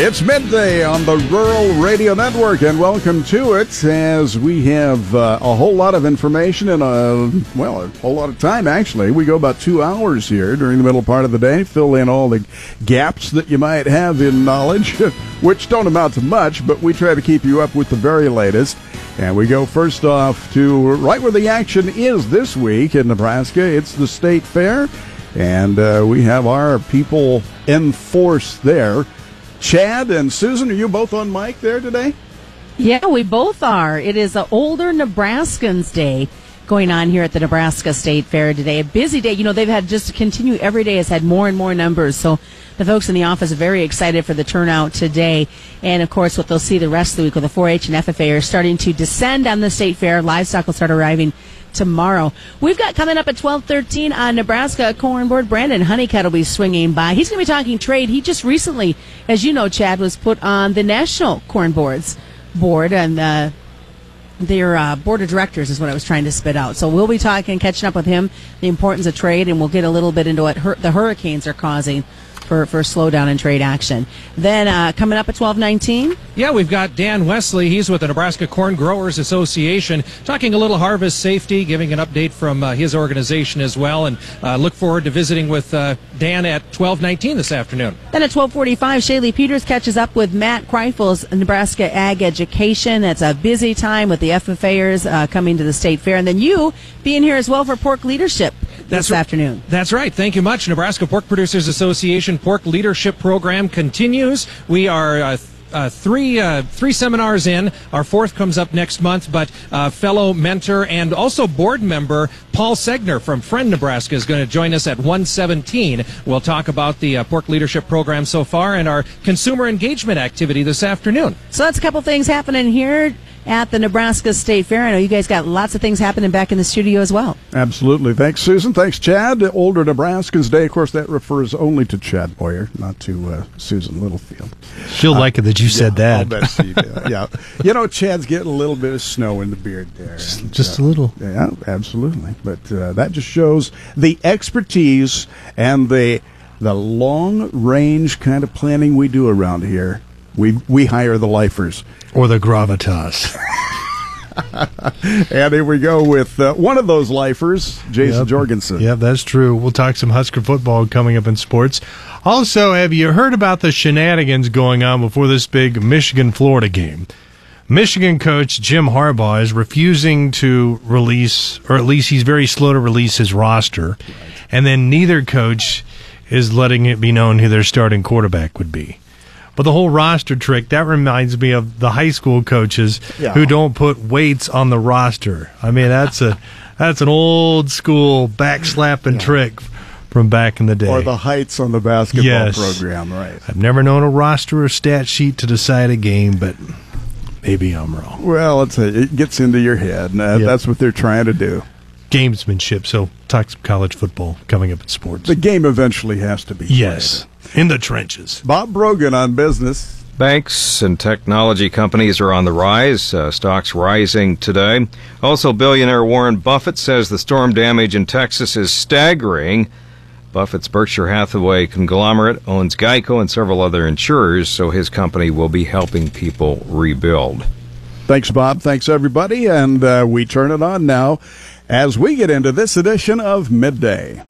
It's midday on the Rural Radio Network, and welcome to it as we have uh, a whole lot of information and a, well, a whole lot of time actually. We go about two hours here during the middle part of the day, fill in all the gaps that you might have in knowledge, which don't amount to much, but we try to keep you up with the very latest. And we go first off to right where the action is this week in Nebraska. It's the State Fair, and uh, we have our people in force there. Chad and Susan, are you both on mic there today? Yeah, we both are. It is a older Nebraskans Day going on here at the Nebraska State Fair today. A busy day. You know, they've had just continue every day has had more and more numbers. So the folks in the office are very excited for the turnout today. And of course, what they'll see the rest of the week with the 4-H and FFA are starting to descend on the state fair. Livestock will start arriving tomorrow. We've got coming up at 12:13 on Nebraska Corn Board. Brandon Hunnicutt will be swinging by. He's going to be talking trade. He just recently, as you know, Chad was put on the National Corn Boards board and uh, their uh, board of directors is what I was trying to spit out. So we'll be talking, catching up with him, the importance of trade, and we'll get a little bit into what hur- the hurricanes are causing for, for slowdown in trade action. Then uh, coming up at 1219. Yeah, we've got Dan Wesely. He's with the Nebraska Corn Growers Association, talking a little harvest safety, giving an update from uh, his organization as well, and uh, look forward to visiting with uh, Dan at 1219 this afternoon. Then at 1245, Shaylee Peters catches up with Matt Kreifels, Nebraska Ag Education. That's a busy time with the FFAers uh, coming to the state fair. And then you being here as well for pork leadership this afternoon. That's right. Thank you much. Nebraska Pork Producers Association Pork Leadership Program continues. We are. Uh, uh, three uh, three seminars in. Our fourth comes up next month, but uh, fellow mentor and also board member Paul Segner from Friend Nebraska is going to join us at 117. We'll talk about the uh, pork leadership program so far and our consumer engagement activity this afternoon. So that's a couple things happening here at the Nebraska State Fair. I know you guys got lots of things happening back in the studio as well. Absolutely. Thanks, Susan. Thanks, Chad. Older Nebraskans Day. Of course, that refers only to Chad Boyer, not to uh, Susan Littlefield. She'll uh, like it that you said that. I'll bet she did. yeah. You know, Chad's getting a little bit of snow in the beard there. Just, just uh, a little. Yeah, absolutely. But uh, that just shows the expertise and the the long range kind of planning we do around here. We we hire the lifers or the gravitas. and here we go with uh, one of those lifers, Jason yep. Jorgensen. Yep, that's true. We'll talk some Husker football coming up in sports. Also, have you heard about the shenanigans going on before this big Michigan Florida game? Michigan coach Jim Harbaugh is refusing to release, or at least he's very slow to release his roster. And then neither coach is letting it be known who their starting quarterback would be. But the whole roster trick, that reminds me of the high school coaches yeah. who don't put weights on the roster. I mean, that's a that's an old school backslapping yeah. trick from back in the day. Or the heights on the basketball yes. program, right. I've never known a roster or stat sheet to decide a game, but maybe I'm wrong. Well, it's a, it gets into your head, and yep. that's what they're trying to do. Gamesmanship. So, talk some college football coming up in sports. The game eventually has to be. Yes. Played in the trenches. Bob Brogan on business. Banks and technology companies are on the rise. Uh, stocks rising today. Also, billionaire Warren Buffett says the storm damage in Texas is staggering. Buffett's Berkshire Hathaway conglomerate owns Geico and several other insurers, so his company will be helping people rebuild. Thanks, Bob. Thanks, everybody. And uh, we turn it on now as we get into this edition of Midday.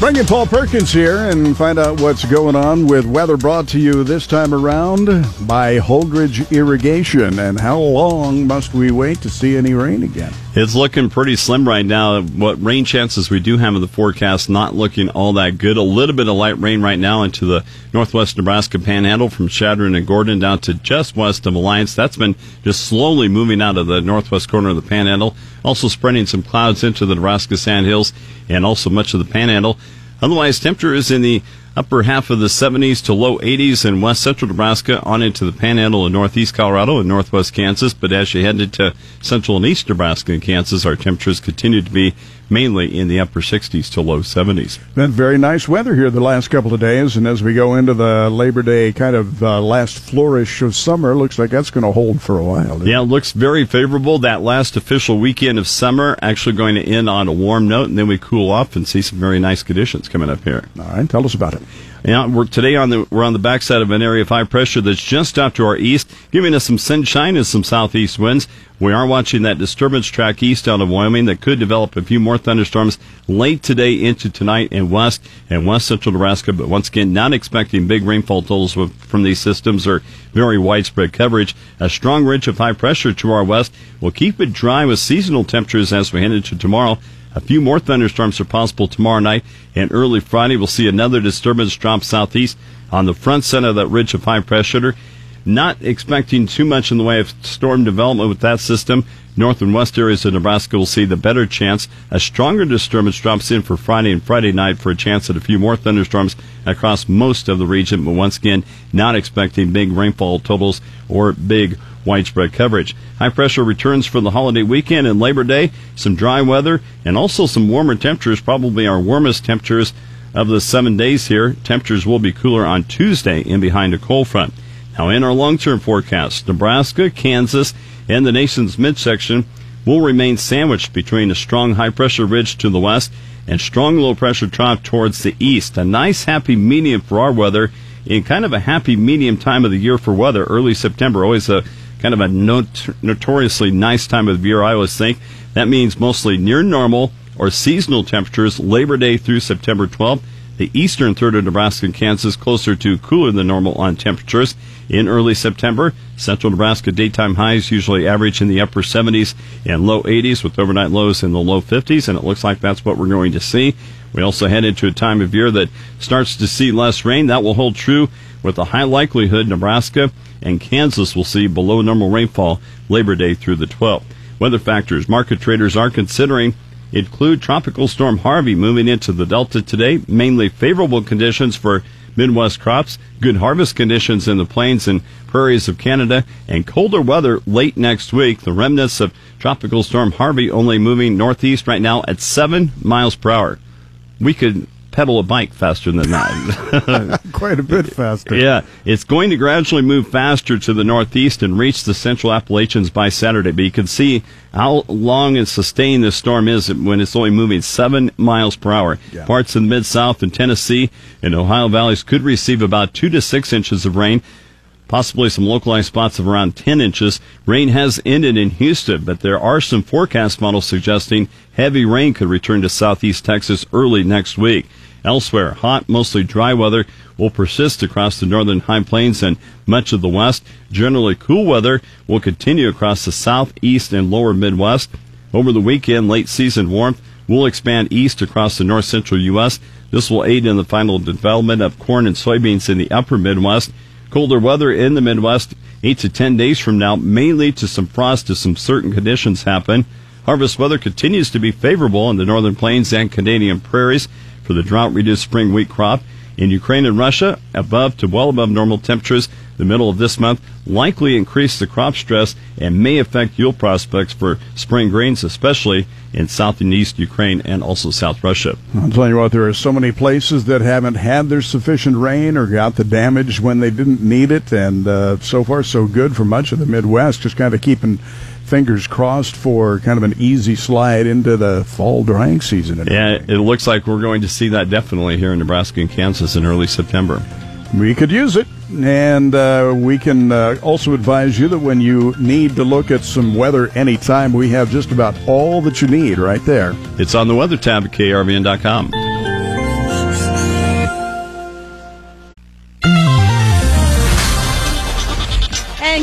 Bring in Paul Perkins here and find out what's going on with weather brought to you this time around by Holdridge Irrigation. And how long must we wait to see any rain again? It's looking pretty slim right now. What rain chances we do have in the forecast not looking all that good. A little bit of light rain right now into the northwest Nebraska panhandle from Chadron and Gordon down to just west of Alliance. That's been just slowly moving out of the northwest corner of the panhandle. Also spreading some clouds into the Nebraska Sandhills and also much of the panhandle. Otherwise, temperature is in the upper half of the 70s to low 80s in west central Nebraska on into the panhandle of northeast Colorado and northwest Kansas. But as you head into central and east Nebraska and Kansas, our temperatures continue to be mainly in the upper 60s to low 70s. Been very nice weather here the last couple of days, and as we go into the Labor Day kind of uh, last flourish of summer, looks like that's going to hold for a while. Yeah, it looks very favorable. That last official weekend of summer actually going to end on a warm note, and then we cool off and see some very nice conditions coming up here. All right, tell us about it. Yeah, we're today on the we're on the backside of an area of high pressure that's just out to our east, giving us some sunshine and some southeast winds. We are watching that disturbance track east out of Wyoming that could develop a few more thunderstorms late today into tonight in west and west central Nebraska. But once again, not expecting big rainfall totals from these systems or very widespread coverage. A strong ridge of high pressure to our west will keep it dry with seasonal temperatures as we head into tomorrow. A few more thunderstorms are possible tomorrow night and early Friday. We'll see another disturbance drop southeast on the front side of that ridge of high pressure. Not expecting too much in the way of storm development with that system. North and west areas of Nebraska will see the better chance. A stronger disturbance drops in for Friday and Friday night for a chance at a few more thunderstorms across most of the region, but once again, not expecting big rainfall totals or big widespread coverage. High pressure returns for the holiday weekend and Labor Day. Some dry weather and also some warmer temperatures, probably our warmest temperatures of the seven days here. Temperatures will be cooler on Tuesday in behind a cold front. Now, in our long term forecast, Nebraska, Kansas, and the nation's midsection will remain sandwiched between a strong high pressure ridge to the west and strong low pressure trough towards the east. A nice happy medium for our weather in kind of a happy medium time of the year for weather. Early September, always a kind of a not- notoriously nice time of year, I always think. That means mostly near normal or seasonal temperatures Labor Day through September 12th. The eastern third of Nebraska and Kansas closer to cooler than normal on temperatures. In early September, central Nebraska daytime highs usually average in the upper 70s and low 80s with overnight lows in the low 50s, and it looks like that's what we're going to see. We also head into a time of year that starts to see less rain. That will hold true with a high likelihood Nebraska and Kansas will see below normal rainfall Labor Day through the 12th. Weather factors market traders are considering include Tropical Storm Harvey moving into the Delta today, mainly favorable conditions for Midwest crops, good harvest conditions in the plains and prairies of Canada, and colder weather late next week. The remnants of Tropical Storm Harvey only moving northeast right now at 7 miles per hour. We could pedal a bike faster than that. Quite a bit faster. Yeah, it's going to gradually move faster to the northeast and reach the central Appalachians by Saturday. But you can see how long and sustained this storm is when it's only moving seven miles per hour. Yeah. Parts of the mid south and Tennessee and Ohio valleys could receive about two to six inches of rain possibly some localized spots of around 10 inches. Rain has ended in Houston, but there are some forecast models suggesting heavy rain could return to southeast Texas early next week. Elsewhere, hot, mostly dry weather will persist across the northern high plains and much of the west. Generally cool weather will continue across the southeast and lower Midwest. Over the weekend, late season warmth will expand east across the north central U.S. This will aid in the final development of corn and soybeans in the upper Midwest. Colder weather in the Midwest, 8 to 10 days from now, may lead to some frost as some certain conditions happen. Harvest weather continues to be favorable in the northern plains and Canadian prairies for the drought reduced spring wheat crop. In Ukraine and Russia, above to well above normal temperatures the middle of this month likely increase the crop stress and may affect yield prospects for spring grains, especially in south and east Ukraine and also South Russia. I'll tell you what, there are so many places that haven't had their sufficient rain or got the damage when they didn't need it, and uh, so far so good for much of the Midwest. Just kind of keeping fingers crossed for kind of an easy slide into the fall drying season. Yeah, it looks like we're going to see that definitely here in Nebraska and Kansas in early September. We could use it. And uh, we can uh, also advise you that when you need to look at some weather anytime, we have just about all that you need right there. It's on the weather tab at krvn.com.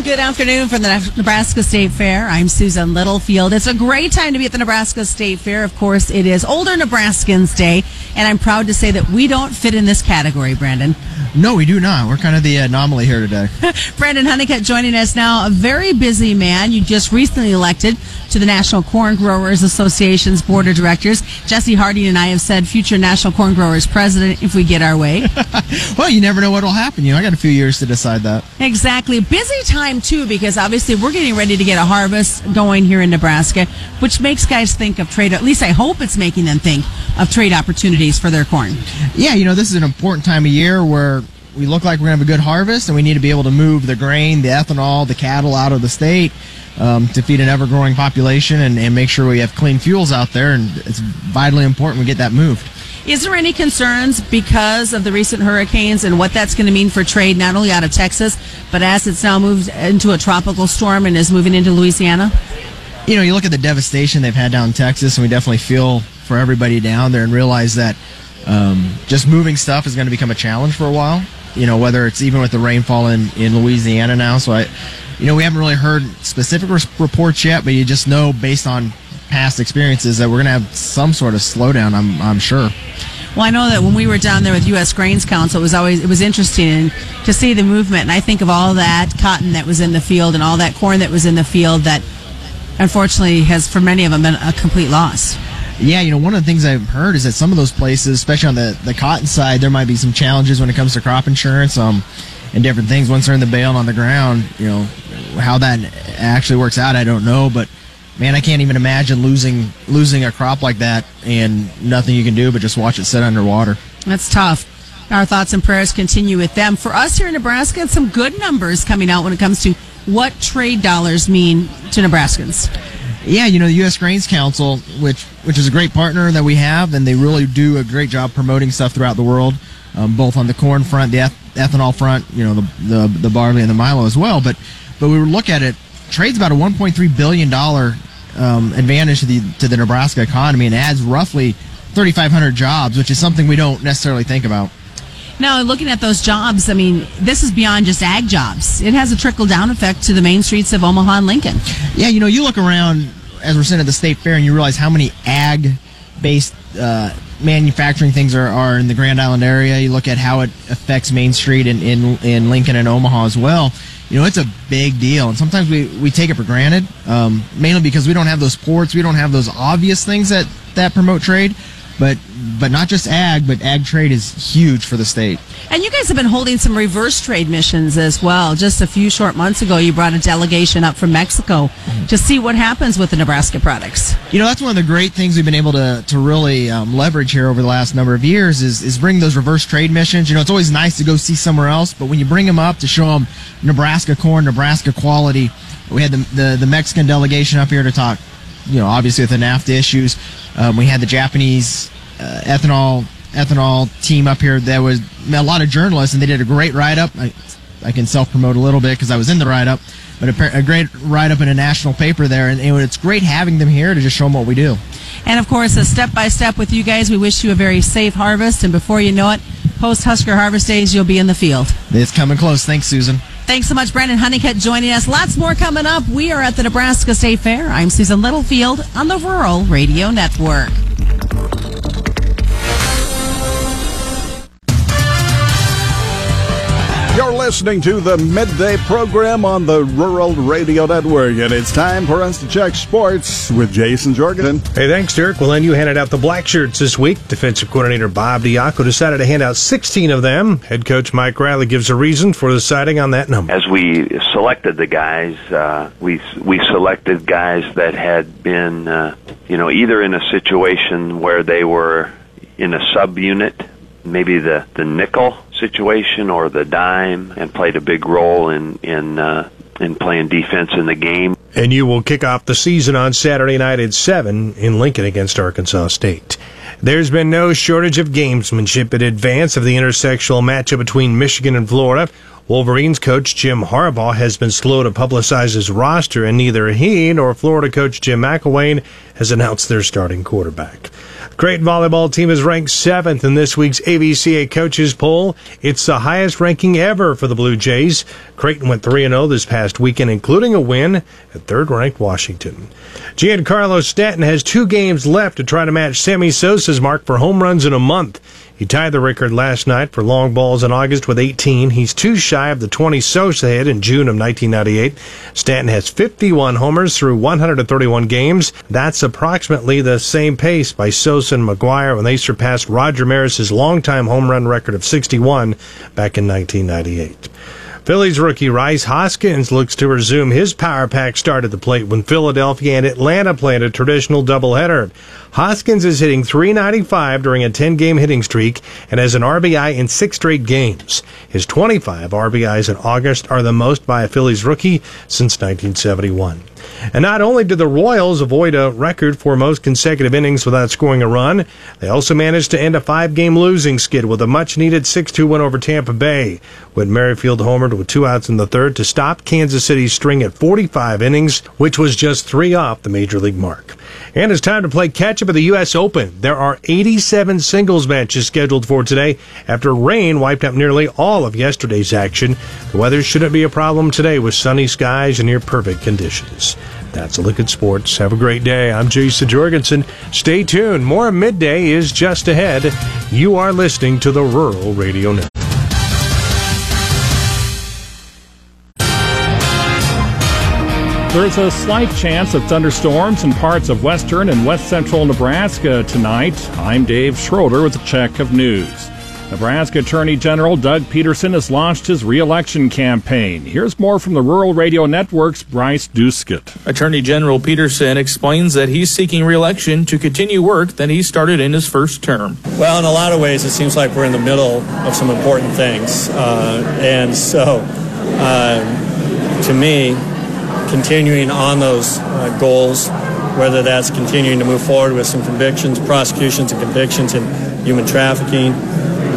good afternoon from the Nebraska State Fair. I'm Susan Littlefield. It's a great time to be at the Nebraska State Fair. Of course, it is Older Nebraskans Day, and I'm proud to say that we don't fit in this category, Brandon. No, we do not. We're kind of the anomaly here today. Brandon Hunnicutt joining us now, a very busy man. You just recently elected to the National Corn Growers Association's Board of Directors. Jesse Harding and I have said future National Corn Growers President if we get our way. well, you never know what will happen. You know, I got a few years to decide that. Exactly. Busy time, too, because obviously we're getting ready to get a harvest going here in Nebraska, which makes guys think of trade. At least I hope it's making them think of trade opportunities for their corn. Yeah, you know, this is an important time of year where we look like we're going to have a good harvest and we need to be able to move the grain, the ethanol, the cattle out of the state um, to feed an ever growing population and, and make sure we have clean fuels out there. And it's vitally important we get that moved. Is there any concerns because of the recent hurricanes and what that's going to mean for trade, not only out of Texas, but as it's now moved into a tropical storm and is moving into Louisiana? You know, you look at the devastation they've had down in Texas, and we definitely feel for everybody down there and realize that um, just moving stuff is going to become a challenge for a while. You know, whether it's even with the rainfall in, in Louisiana now. So, I, you know, we haven't really heard specific reports yet, but you just know based on past experiences that we're going to have some sort of slowdown, I'm, I'm sure. Well, I know that when we were down there with U.S. Grains Council, it was always it was interesting to see the movement, and I think of all that cotton that was in the field and all that corn that was in the field that, unfortunately, has for many of them been a complete loss. Yeah, you know, one of the things I've heard is that some of those places, especially on the, the cotton side, there might be some challenges when it comes to crop insurance um, and different things. Once they're in the bale and on the ground, you know, how that actually works out, I don't know. But man, I can't even imagine losing losing a crop like that and nothing you can do but just watch it sit underwater. That's tough. Our thoughts and prayers continue with them. For us here in Nebraska, some good numbers coming out when it comes to what trade dollars mean to Nebraskans. Yeah, you know the U.S. Grains Council, which which is a great partner that we have, and they really do a great job promoting stuff throughout the world, um, both on the corn front, the eth- ethanol front, you know the, the the barley and the milo as well. But but we look at it, trade's about a 1.3 billion dollar um, advantage to the to the Nebraska economy, and adds roughly 3,500 jobs, which is something we don't necessarily think about. Now, looking at those jobs, I mean, this is beyond just ag jobs. It has a trickle down effect to the main streets of Omaha and Lincoln. Yeah, you know, you look around as we're sitting at the state fair, and you realize how many ag-based uh, manufacturing things are, are in the Grand Island area. You look at how it affects Main Street in, in, in Lincoln and Omaha as well. You know, it's a big deal, and sometimes we, we take it for granted, um, mainly because we don't have those ports, we don't have those obvious things that, that promote trade. But but not just ag, but ag trade is huge for the state. And you guys have been holding some reverse trade missions as well. Just a few short months ago, you brought a delegation up from Mexico to see what happens with the Nebraska products. You know, that's one of the great things we've been able to, to really um, leverage here over the last number of years is, is bring those reverse trade missions. You know, it's always nice to go see somewhere else, but when you bring them up to show them Nebraska corn, Nebraska quality, we had the, the, the Mexican delegation up here to talk, you know, obviously with the NAFTA issues. Um, we had the Japanese uh, ethanol ethanol team up here that was a lot of journalists, and they did a great write up. I, I can self promote a little bit because I was in the write up, but a, a great write up in a national paper there, and, and it's great having them here to just show them what we do. And of course, a step by step with you guys, we wish you a very safe harvest. And before you know it, post Husker Harvest Days, you'll be in the field. It's coming close. Thanks, Susan. Thanks so much, Brandon Hunnicutt, joining us. Lots more coming up. We are at the Nebraska State Fair. I'm Susan Littlefield on the Rural Radio Network. You're listening to the midday program on the Rural Radio Network, and it's time for us to check sports with Jason Jorgensen. Hey, thanks, Derek. Well, then you handed out the black shirts this week. Defensive coordinator Bob Diaco decided to hand out 16 of them. Head coach Mike Riley gives a reason for deciding on that number. As we selected the guys, uh, we we selected guys that had been, uh, you know, either in a situation where they were in a subunit, maybe the the nickel situation or the dime, and played a big role in in uh, in playing defense in the game. And you will kick off the season on Saturday night at 7 in Lincoln against Arkansas State. There's been no shortage of gamesmanship in advance of the intersectional matchup between Michigan and Florida. Wolverines coach Jim Harbaugh has been slow to publicize his roster, and neither he nor Florida coach Jim McElwain has announced their starting quarterback. Creighton volleyball team is ranked seventh in this week's AVCA coaches poll. It's the highest ranking ever for the Blue Jays. Creighton went 3-0 this past weekend, including a win at third-ranked Washington. Giancarlo Stanton has two games left to try to match Sammy Sosa's mark for home runs in a month. He tied the record last night for long balls in August with 18. He's two shy of the 20 Sosa had in June of 1998. Stanton has 51 homers through 131 games. That's approximately the same pace by Sosa and McGwire when they surpassed Roger Maris's longtime home run record of 61 back in 1998. Phillies rookie Rhys Hoskins looks to resume his power pack start at the plate when Philadelphia and Atlanta play in a traditional doubleheader. Hoskins is hitting 395 during a 10 game hitting streak and has an RBI in six straight games. His 25 RBIs in August are the most by a Phillies rookie since 1971. And not only did the Royals avoid a record for most consecutive innings without scoring a run, they also managed to end a five-game losing skid with a much-needed 6-2 win over Tampa Bay. Whit Merrifield homered with two outs in the third to stop Kansas City's string at 45 innings, which was just three off the major league mark. And it's time to play catch up at the U.S. Open. There are 87 singles matches scheduled for today after rain wiped out nearly all of yesterday's action. The weather shouldn't be a problem today with sunny skies and near perfect conditions. That's a look at sports. Have a great day. I'm Jason Jorgensen. Stay tuned. More midday is just ahead. You are listening to the Rural Radio Network. There's a slight chance of thunderstorms in parts of western and west central Nebraska tonight. I'm Dave Schroeder with a check of news. Nebraska Attorney General Doug Peterson has launched his reelection campaign. Here's more from the Rural Radio Network's Bryce Duskett. Attorney General Peterson explains that he's seeking reelection to continue work that he started in his first term. Well, in a lot of ways, it seems like we're in the middle of some important things. Uh, and so, uh, to me, continuing on those uh, goals, whether that's continuing to move forward with some convictions, prosecutions, and convictions in human trafficking,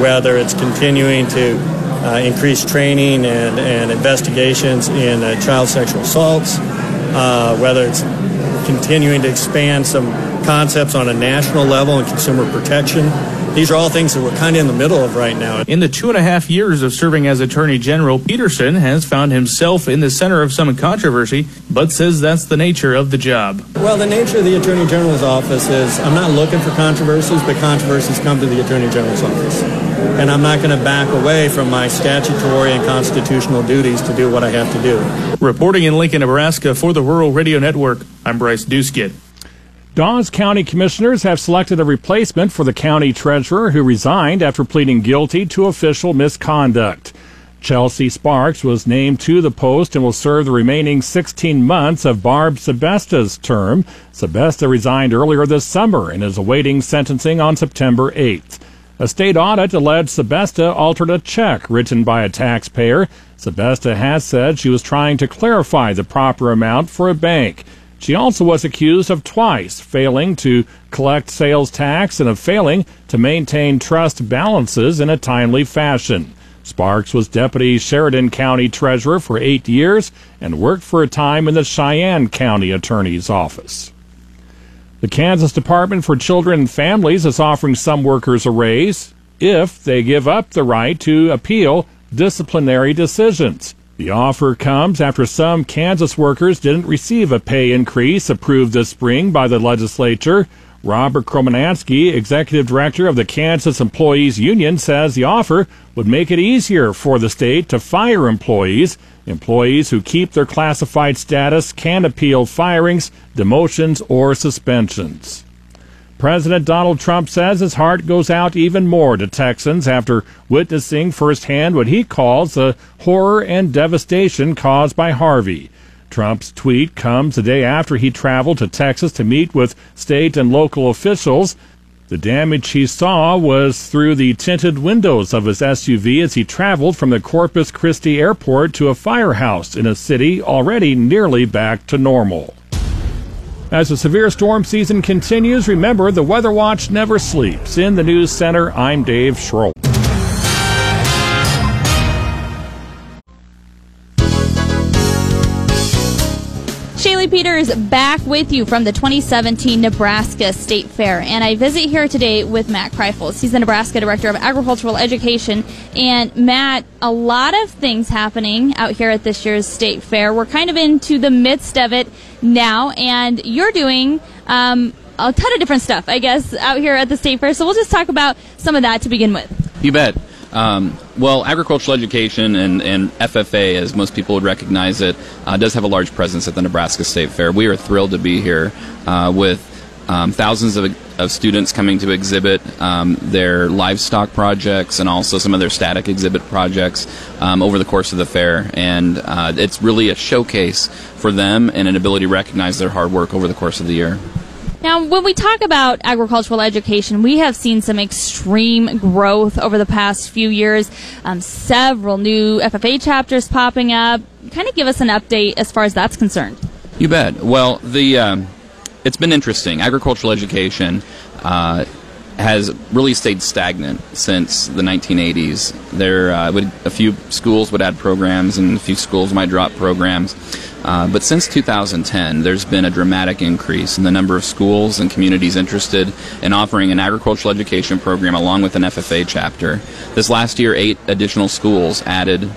whether it's continuing to uh, increase training and, and investigations in uh, child sexual assaults, uh, whether it's continuing to expand some concepts on a national level in consumer protection. These are all things that we're kind of in the middle of right now. In the two and a half years of serving as Attorney General, Peterson has found himself in the center of some controversy, but says that's the nature of the job. Well, the nature of the Attorney General's office is I'm not looking for controversies, but controversies come to the Attorney General's office. And I'm not going to back away from my statutory and constitutional duties to do what I have to do. Reporting in Lincoln, Nebraska for the Rural Radio Network, I'm Bryce Duskett. Dawes County commissioners have selected a replacement for the county treasurer who resigned after pleading guilty to official misconduct. Chelsea Sparks was named to the post and will serve the remaining 16 months of Barb Sebesta's term. Sebesta resigned earlier this summer and is awaiting sentencing on September 8th. A state audit alleged Sebesta altered a check written by a taxpayer. Sebesta has said she was trying to clarify the proper amount for a bank. She also was accused of twice failing to collect sales tax and of failing to maintain trust balances in a timely fashion. Sparks was Deputy Sheridan County Treasurer for eight years and worked for a time in the Cheyenne County Attorney's Office. The Kansas Department for Children and Families is offering some workers a raise if they give up the right to appeal disciplinary decisions. The offer comes after some Kansas workers didn't receive a pay increase approved this spring by the legislature. Robert Choromanski, executive director of the Kansas Employees Union, says the offer would make it easier for the state to fire employees. Employees who keep their classified status can appeal firings, demotions, or suspensions. President Donald Trump says his heart goes out even more to Texans after witnessing firsthand what he calls the horror and devastation caused by Harvey. Trump's tweet comes the day after he traveled to Texas to meet with state and local officials. The damage he saw was through the tinted windows of his SUV as he traveled from the Corpus Christi airport to a firehouse in a city already nearly back to normal. As the severe storm season continues, remember the Weather Watch never sleeps. In the News Center, I'm Dave Schroll. Shaylee Peters back with you from the 2017 Nebraska State Fair. And I visit here today with Matt Kreifels. He's the Nebraska Director of Agricultural Education. And Matt, a lot of things happening out here at this year's State Fair. We're kind of into the midst of it now, and you're doing um, a ton of different stuff, I guess, out here at the State Fair. So we'll just talk about some of that to begin with. You bet. Um, well, agricultural education and, and, FFA, as most people would recognize it, uh, does have a large presence at the Nebraska State Fair. We are thrilled to be here uh, with um, thousands of, of, students coming to exhibit um, their livestock projects and also some of their static exhibit projects um, over the course of the fair. And uh, it's really a showcase for them and an ability to recognize their hard work over the course of the year. Now, when we talk about agricultural education, we have seen some extreme growth over the past few years. Um, several new FFA chapters popping up. Kind of give us an update as far as that's concerned. You bet. Well, the um, it's been interesting. Agricultural education uh, has really stayed stagnant since the 1980s. There, uh, would, a few schools would add programs, and a few schools might drop programs. Uh, but since 2010, there's been a dramatic increase in the number of schools and communities interested in offering an agricultural education program along with an FFA chapter. This last year, eight additional schools added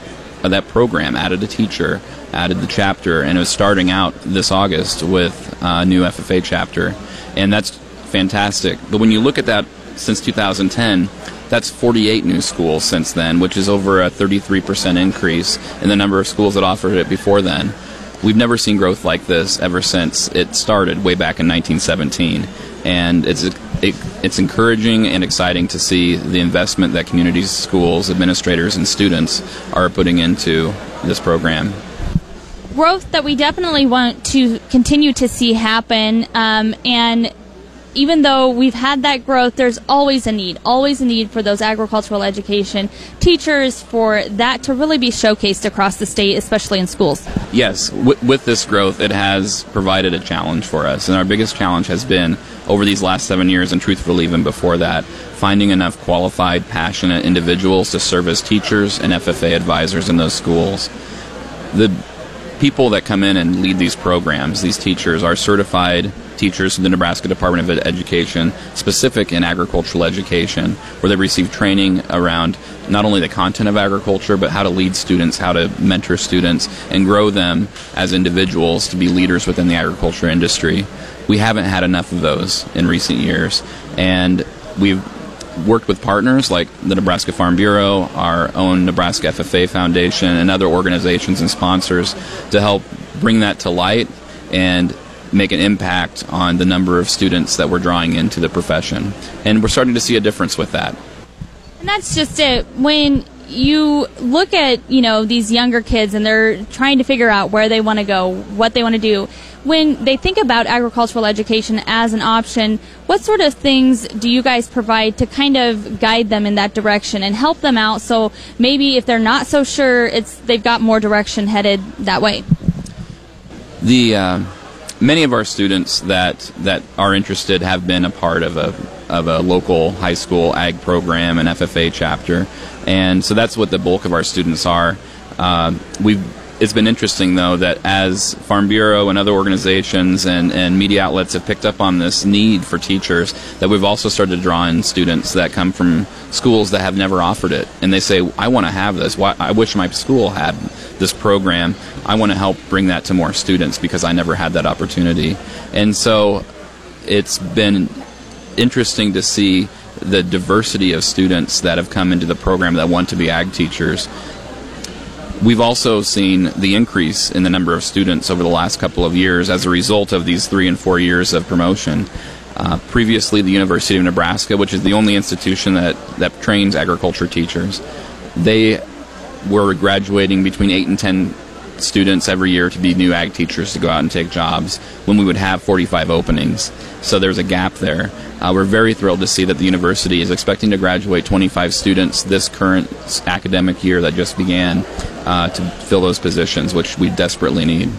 uh, that program, added a teacher, added the chapter, and it was starting out this August with a new FFA chapter. And that's fantastic. But when you look at that since 2010, that's 48 new schools since then, which is over a 33% increase in the number of schools that offered it before then. We've never seen growth like this ever since it started way back in 1917. And it's, it, it's encouraging and exciting to see the investment that communities, schools, administrators, and students are putting into this program growth that we definitely want to continue to see happen. Um, and even though we've had that growth, there's always a need, always a need for those agricultural education teachers for that to really be showcased across the state, especially in schools. Yes, with this growth, it has provided a challenge for us. And our biggest challenge has been over these last seven years, and truthfully, even before that, finding enough qualified, passionate individuals to serve as teachers and FFA advisors in those schools. The people that come in and lead these programs, these teachers, are certified teachers from the Nebraska Department of Education, specific in agricultural education, where they receive training around not only the content of agriculture, but how to lead students, how to mentor students, and grow them as individuals to be leaders within the agriculture industry. We haven't had enough of those in recent years, and we've worked with partners like the Nebraska Farm Bureau, our own Nebraska FFA Foundation, and other organizations and sponsors to help bring that to light and make an impact on the number of students that we're drawing into the profession. And we're starting to see a difference with that. And that's just it. When you look at, you know, these younger kids and they're trying to figure out where they want to go, what they want to do, when they think about agricultural education as an option, what sort of things do you guys provide to kind of guide them in that direction and help them out so maybe if they're not so sure, it's they've got more direction headed that way? The uh, many of our students that that are interested have been a part of a of a local high school ag program and FFA chapter, and so that's what the bulk of our students are. Uh, we've it's been interesting though that as Farm Bureau and other organizations and, and media outlets have picked up on this need for teachers, that we've also started to draw in students that come from schools that have never offered it, and they say, "I want to have this. Why, I wish my school had this program. I want to help bring that to more students because I never had that opportunity." And so, it's been interesting to see the diversity of students that have come into the program that want to be ag teachers We've also seen the increase in the number of students over the last couple of years as a result of these three and four years of promotion. Uh, previously, the University of Nebraska, which is the only institution that, that trains agriculture teachers, they were graduating between 8 and 10 students every year to be new ag teachers to go out and take jobs when we would have 45 openings. So there's a gap there. Uh, we're very thrilled to see that the university is expecting to graduate 25 students this current academic year that just began uh, to fill those positions, which we desperately need.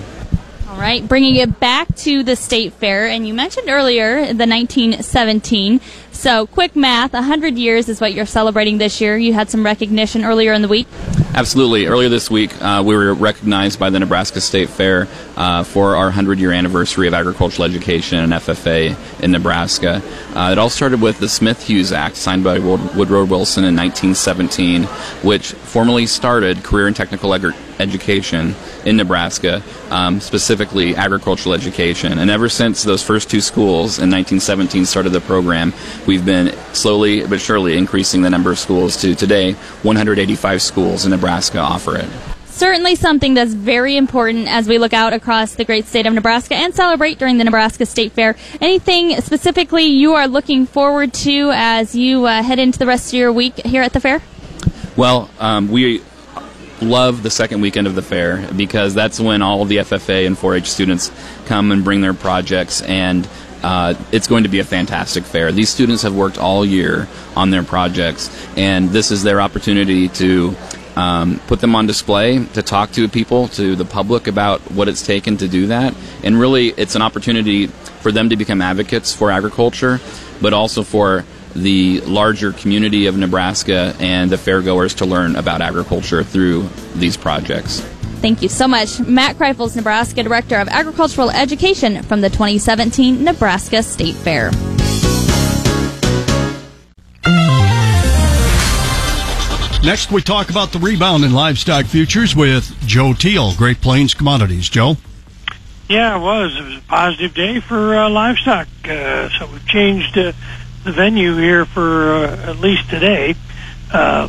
All right, bringing it back to the state fair, and you mentioned earlier the 1917. So, quick math 100 years is what you're celebrating this year. You had some recognition earlier in the week. Absolutely. Earlier this week, uh, we were recognized by the Nebraska State Fair uh, for our 100 year anniversary of agricultural education and FFA in Nebraska. Uh, it all started with the Smith Hughes Act, signed by Woodrow Wilson in 1917, which formally started career and technical ag- education in Nebraska, um, specifically agricultural education. And ever since those first two schools in 1917 started the program, we've been slowly but surely increasing the number of schools to today 185 schools in Nebraska offer it certainly something that's very important as we look out across the great state of Nebraska and celebrate during the Nebraska State Fair. Anything specifically you are looking forward to as you uh, head into the rest of your week here at the fair? Well, um, we love the second weekend of the fair because that's when all of the FFA and 4-H students come and bring their projects and uh, it's going to be a fantastic fair. These students have worked all year on their projects, and this is their opportunity to um, put them on display to talk to people, to the public about what it's taken to do that. And really, it's an opportunity for them to become advocates for agriculture, but also for the larger community of Nebraska and the fairgoers to learn about agriculture through these projects. Thank you so much. Matt Kreifels, Nebraska Director of Agricultural Education from the 2017 Nebraska State Fair. Next, we talk about the rebound in livestock futures with Joe Teal, Great Plains Commodities. Joe? Yeah, it was. It was a positive day for uh, livestock. Uh, so we've changed uh, the venue here for uh, at least today. Uh,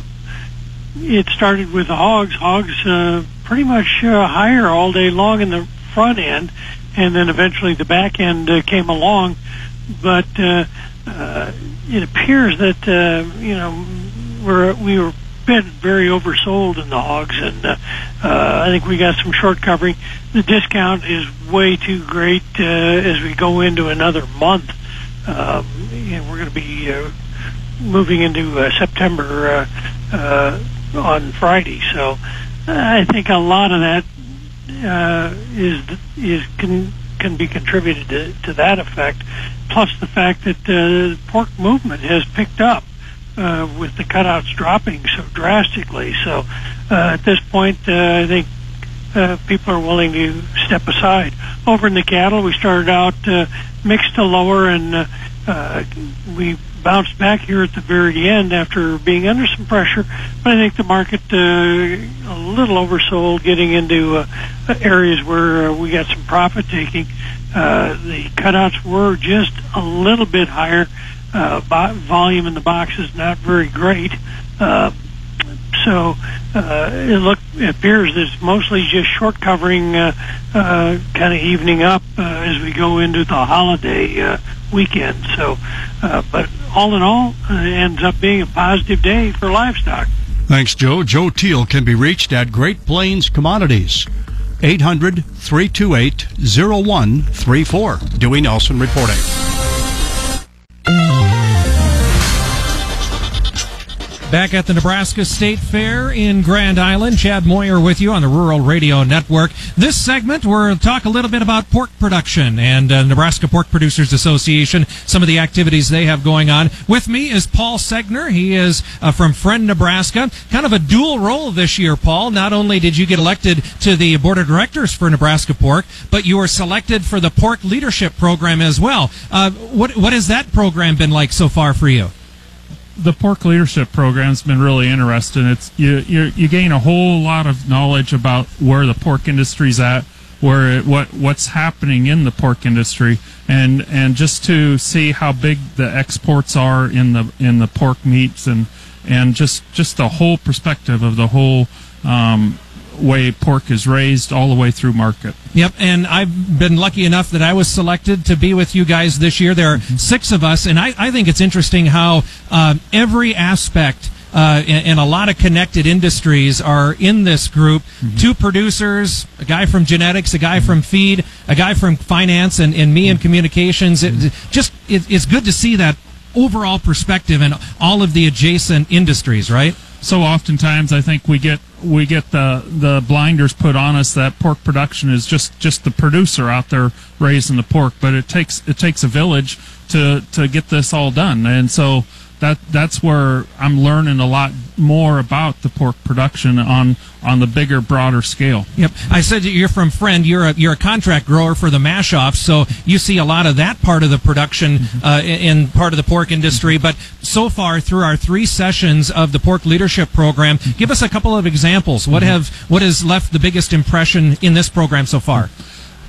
it started with the hogs. Hogs uh, pretty much uh, higher all day long in the front end, and then eventually the back end uh, came along. But uh, uh, it appears that uh, you know we're we were been very oversold in the hogs, and uh, uh, I think we got some short covering. The discount is way too great uh, as we go into another month. Um, you know, we're going to be uh, moving into uh, September uh, uh, on Friday, so I think a lot of that uh, is is can can be contributed to, to that effect. Plus the fact that uh, pork movement has picked up uh, with the cutouts dropping so drastically. So uh, at this point, uh, I think uh, people are willing to step aside. Over in the cattle, we started out uh, mixed to lower, and uh, uh, we bounced back here at the very end after being under some pressure. But I think the market uh, a little oversold, getting into uh, areas where uh, we got some profit taking. Uh, the cutouts were just a little bit higher. Uh, volume in the box is not very great. Uh, so uh, it look it appears it's mostly just short covering, uh, uh, kind of evening up uh, as we go into the holiday uh, weekend. So, uh, but all in all, uh, it ends up being a positive day for livestock. Thanks, Joe. Joe Teal can be reached at Great Plains Commodities. 800 328 0134. Dewey Nelson reporting. Back at the Nebraska State Fair in Grand Island, Chad Moyer with you on the Rural Radio Network. This segment, we'll talk a little bit about pork production and uh, Nebraska Pork Producers Association, some of the activities they have going on. With me is Paul Segner. He is uh, from Friend, Nebraska. Kind of a dual role this year, Paul. Not only did you get elected to the board of directors for Nebraska Pork, but you were selected for the Pork Leadership Program as well. Uh, what what has that program been like so far for you? The pork leadership program's been really interesting. It's you, you you gain a whole lot of knowledge about where the pork industry's at, where it, what what's happening in the pork industry, and and just to see how big the exports are in the in the pork meats and and just just the whole perspective of the whole um, way pork is raised all the way through market. Yep, and I've been lucky enough that I was selected to be with you guys this year. There are mm-hmm. six of us, and I, I think it's interesting how um, every aspect. Uh, and, and a lot of connected industries are in this group. Mm-hmm. Two producers, a guy from genetics, a guy mm-hmm. from feed, a guy from finance, and, and me in communications. It, just it, it's good to see that overall perspective and all of the adjacent industries, right? so oftentimes I think we get we get the the blinders put on us that pork production is just just the producer out there raising the pork, but it takes it takes a village to to get this all done, and so that that's where I'm learning a lot more about the pork production on on the bigger, broader scale. Yep. I said that you're from Friend. You're a you're a contract grower for the Maschhoff, so you see a lot of that part of the production uh, in, part of the pork industry. But so far, through our three sessions of the pork leadership program, give us a couple of examples. What have what has left the biggest impression in this program so far?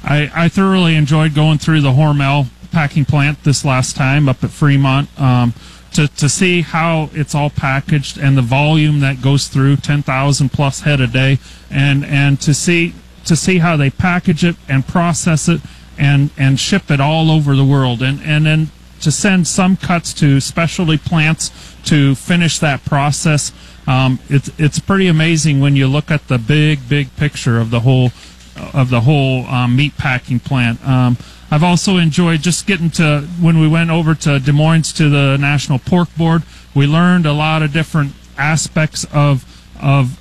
I, I thoroughly enjoyed going through the Hormel packing plant this last time up at Fremont. Um, to, to see how it's all packaged and the volume that goes through 10,000 plus head a day and and to see to see how they package it and process it and and ship it all over the world. And and then to send some cuts to specialty plants to finish that process um, it's it's pretty amazing when you look at the big big picture of the whole of the whole um, meat packing plant. Um, I've also enjoyed just getting to when we went over to Des Moines to the National Pork Board. We learned a lot of different aspects of of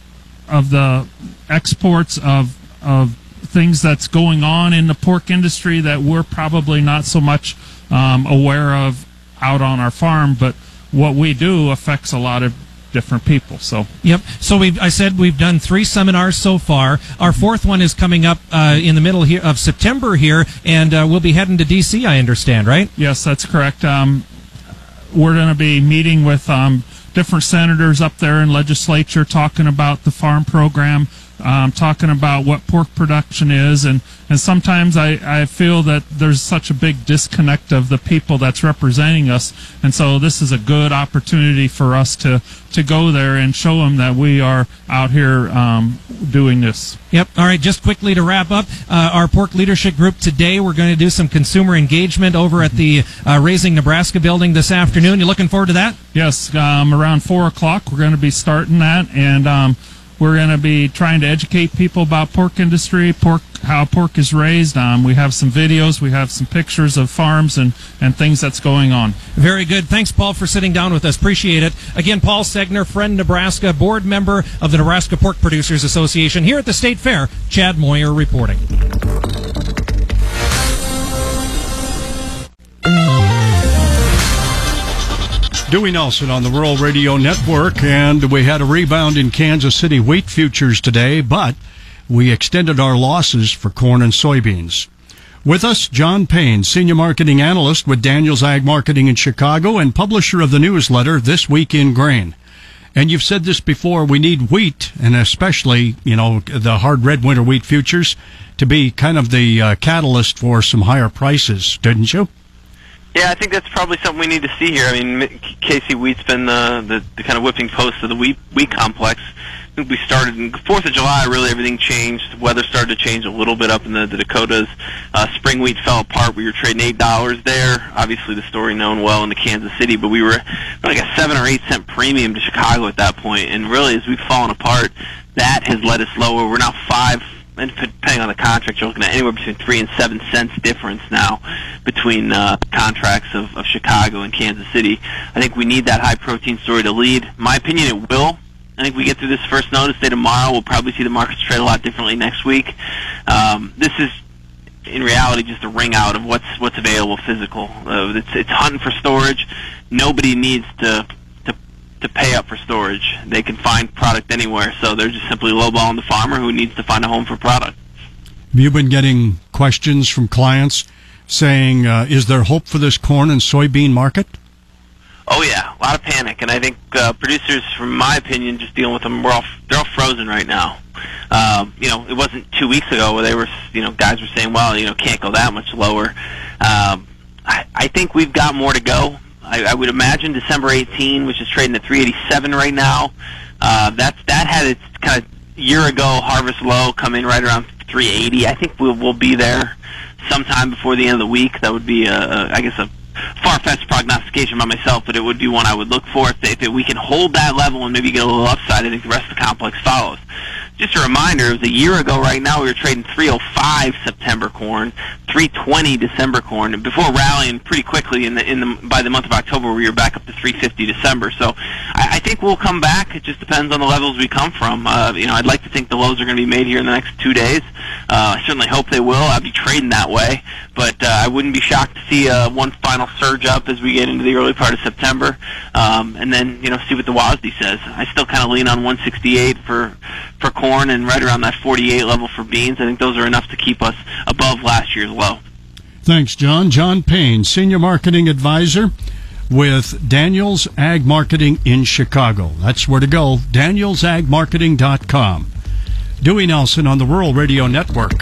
of the exports of of things that's going on in the pork industry that we're probably not so much um, aware of out on our farm, but what we do affects a lot of different people. So Yep. So we I said we've done three seminars so far. Our fourth one is coming up uh, in the middle here of September here, and uh, we'll be heading to DC. I understand, right? Yes, that's correct. Um, we're going to be meeting with um, different senators up there in legislature, talking about the farm program, um, talking about what pork production is, and and sometimes I, I feel that there's such a big disconnect of the people that's representing us, and so this is a good opportunity for us to to go there and show them that we are out here um, doing this. Yep. All right. Just quickly to wrap up, uh, our pork leadership group today, we're going to do some consumer engagement over at the uh, Raising Nebraska building this afternoon. You looking forward to that? Yes, um, around four o'clock we're going to be starting that, and um, we're going to be trying to educate people about pork industry, pork, how pork is raised. Um, we have some videos, we have some pictures of farms and and things that's going on. Very good. Thanks, Paul, for sitting down with us. Appreciate it. Again, Paul Segner, Friend Nebraska, board member of the Nebraska Pork Producers Association here at the State Fair. Chad Moyer reporting. Dewey Nelson on the Rural Radio Network, and we had a rebound in Kansas City wheat futures today, but we extended our losses for corn and soybeans. With us, John Payne, Senior Marketing Analyst with Daniels Ag Marketing in Chicago and publisher of the newsletter This Week in Grain. And you've said this before, we need wheat, and especially, you know, the hard red winter wheat futures, to be kind of the uh, catalyst for some higher prices, didn't you? Yeah, I think that's probably something we need to see here. I mean, KC Wheat's been the, the, the kind of whipping post of the wheat, wheat complex. We started in Fourth of July. Really, everything changed. The weather started to change a little bit up in the, the Dakotas. Uh, spring wheat fell apart. We were trading eight dollars there. Obviously, the story known well in the Kansas City, but we were like a seven or eight cent premium to Chicago at that point. And really, as we've fallen apart, that has led us lower. We're now five and depending on the contract, you're looking at anywhere between three and seven cents difference now between uh, contracts of, of Chicago and Kansas City. I think we need that high protein story to lead. My opinion, it will. I think we get through this first notice day tomorrow. We'll probably see the markets trade a lot differently next week. Um, this is in reality just a ring out of what's what's available physical. Uh, it's it's hunting for storage. Nobody needs to to pay up for storage. They can find product anywhere. So they're just simply lowballing the farmer who needs to find a home for product. Have you been getting questions from clients saying, uh, is there hope for this corn and soybean market? Oh yeah, a lot of panic, and I think uh, producers, from my opinion, just dealing with them, we're all they're all frozen right now. Um, you know, it wasn't two weeks ago where they were, you know, guys were saying, well, you know, can't go that much lower. Um, I, I think we've got more to go. I, I would imagine December 18, which is trading at 387 right now. Uh, that's that had its kind of year ago harvest low come in right around 380. I think we'll we'll be there sometime before the end of the week. That would be, a, a, I guess, a far-fetched prognostication by myself, but it would be one I would look for. If, if we can hold that level and maybe get a little upside, I think the rest of the complex follows. Just a reminder, it was a year ago right now we were trading 305 September corn, 320 December corn, and before rallying pretty quickly in the in the by the month of October we were back up to 350 December. So I, I think we'll come back. It just depends on the levels we come from. Uh, you know, I'd like to think the lows are going to be made here in the next two days. Uh, I certainly hope they will. I'd be trading that way, but uh, I wouldn't be shocked to see uh, one final surge up as we get into the early part of September, um, and then you know see what the WASDE says. I still kind of lean on 168 for for corn and right around that 48 level for beans. I think those are enough to keep us above last year's low. Thanks, John. John Payne, Senior Marketing Advisor with Daniels Ag Marketing in Chicago. That's where to go. DanielsAgMarketing.com. Dewey Nelson on the Rural Radio Network.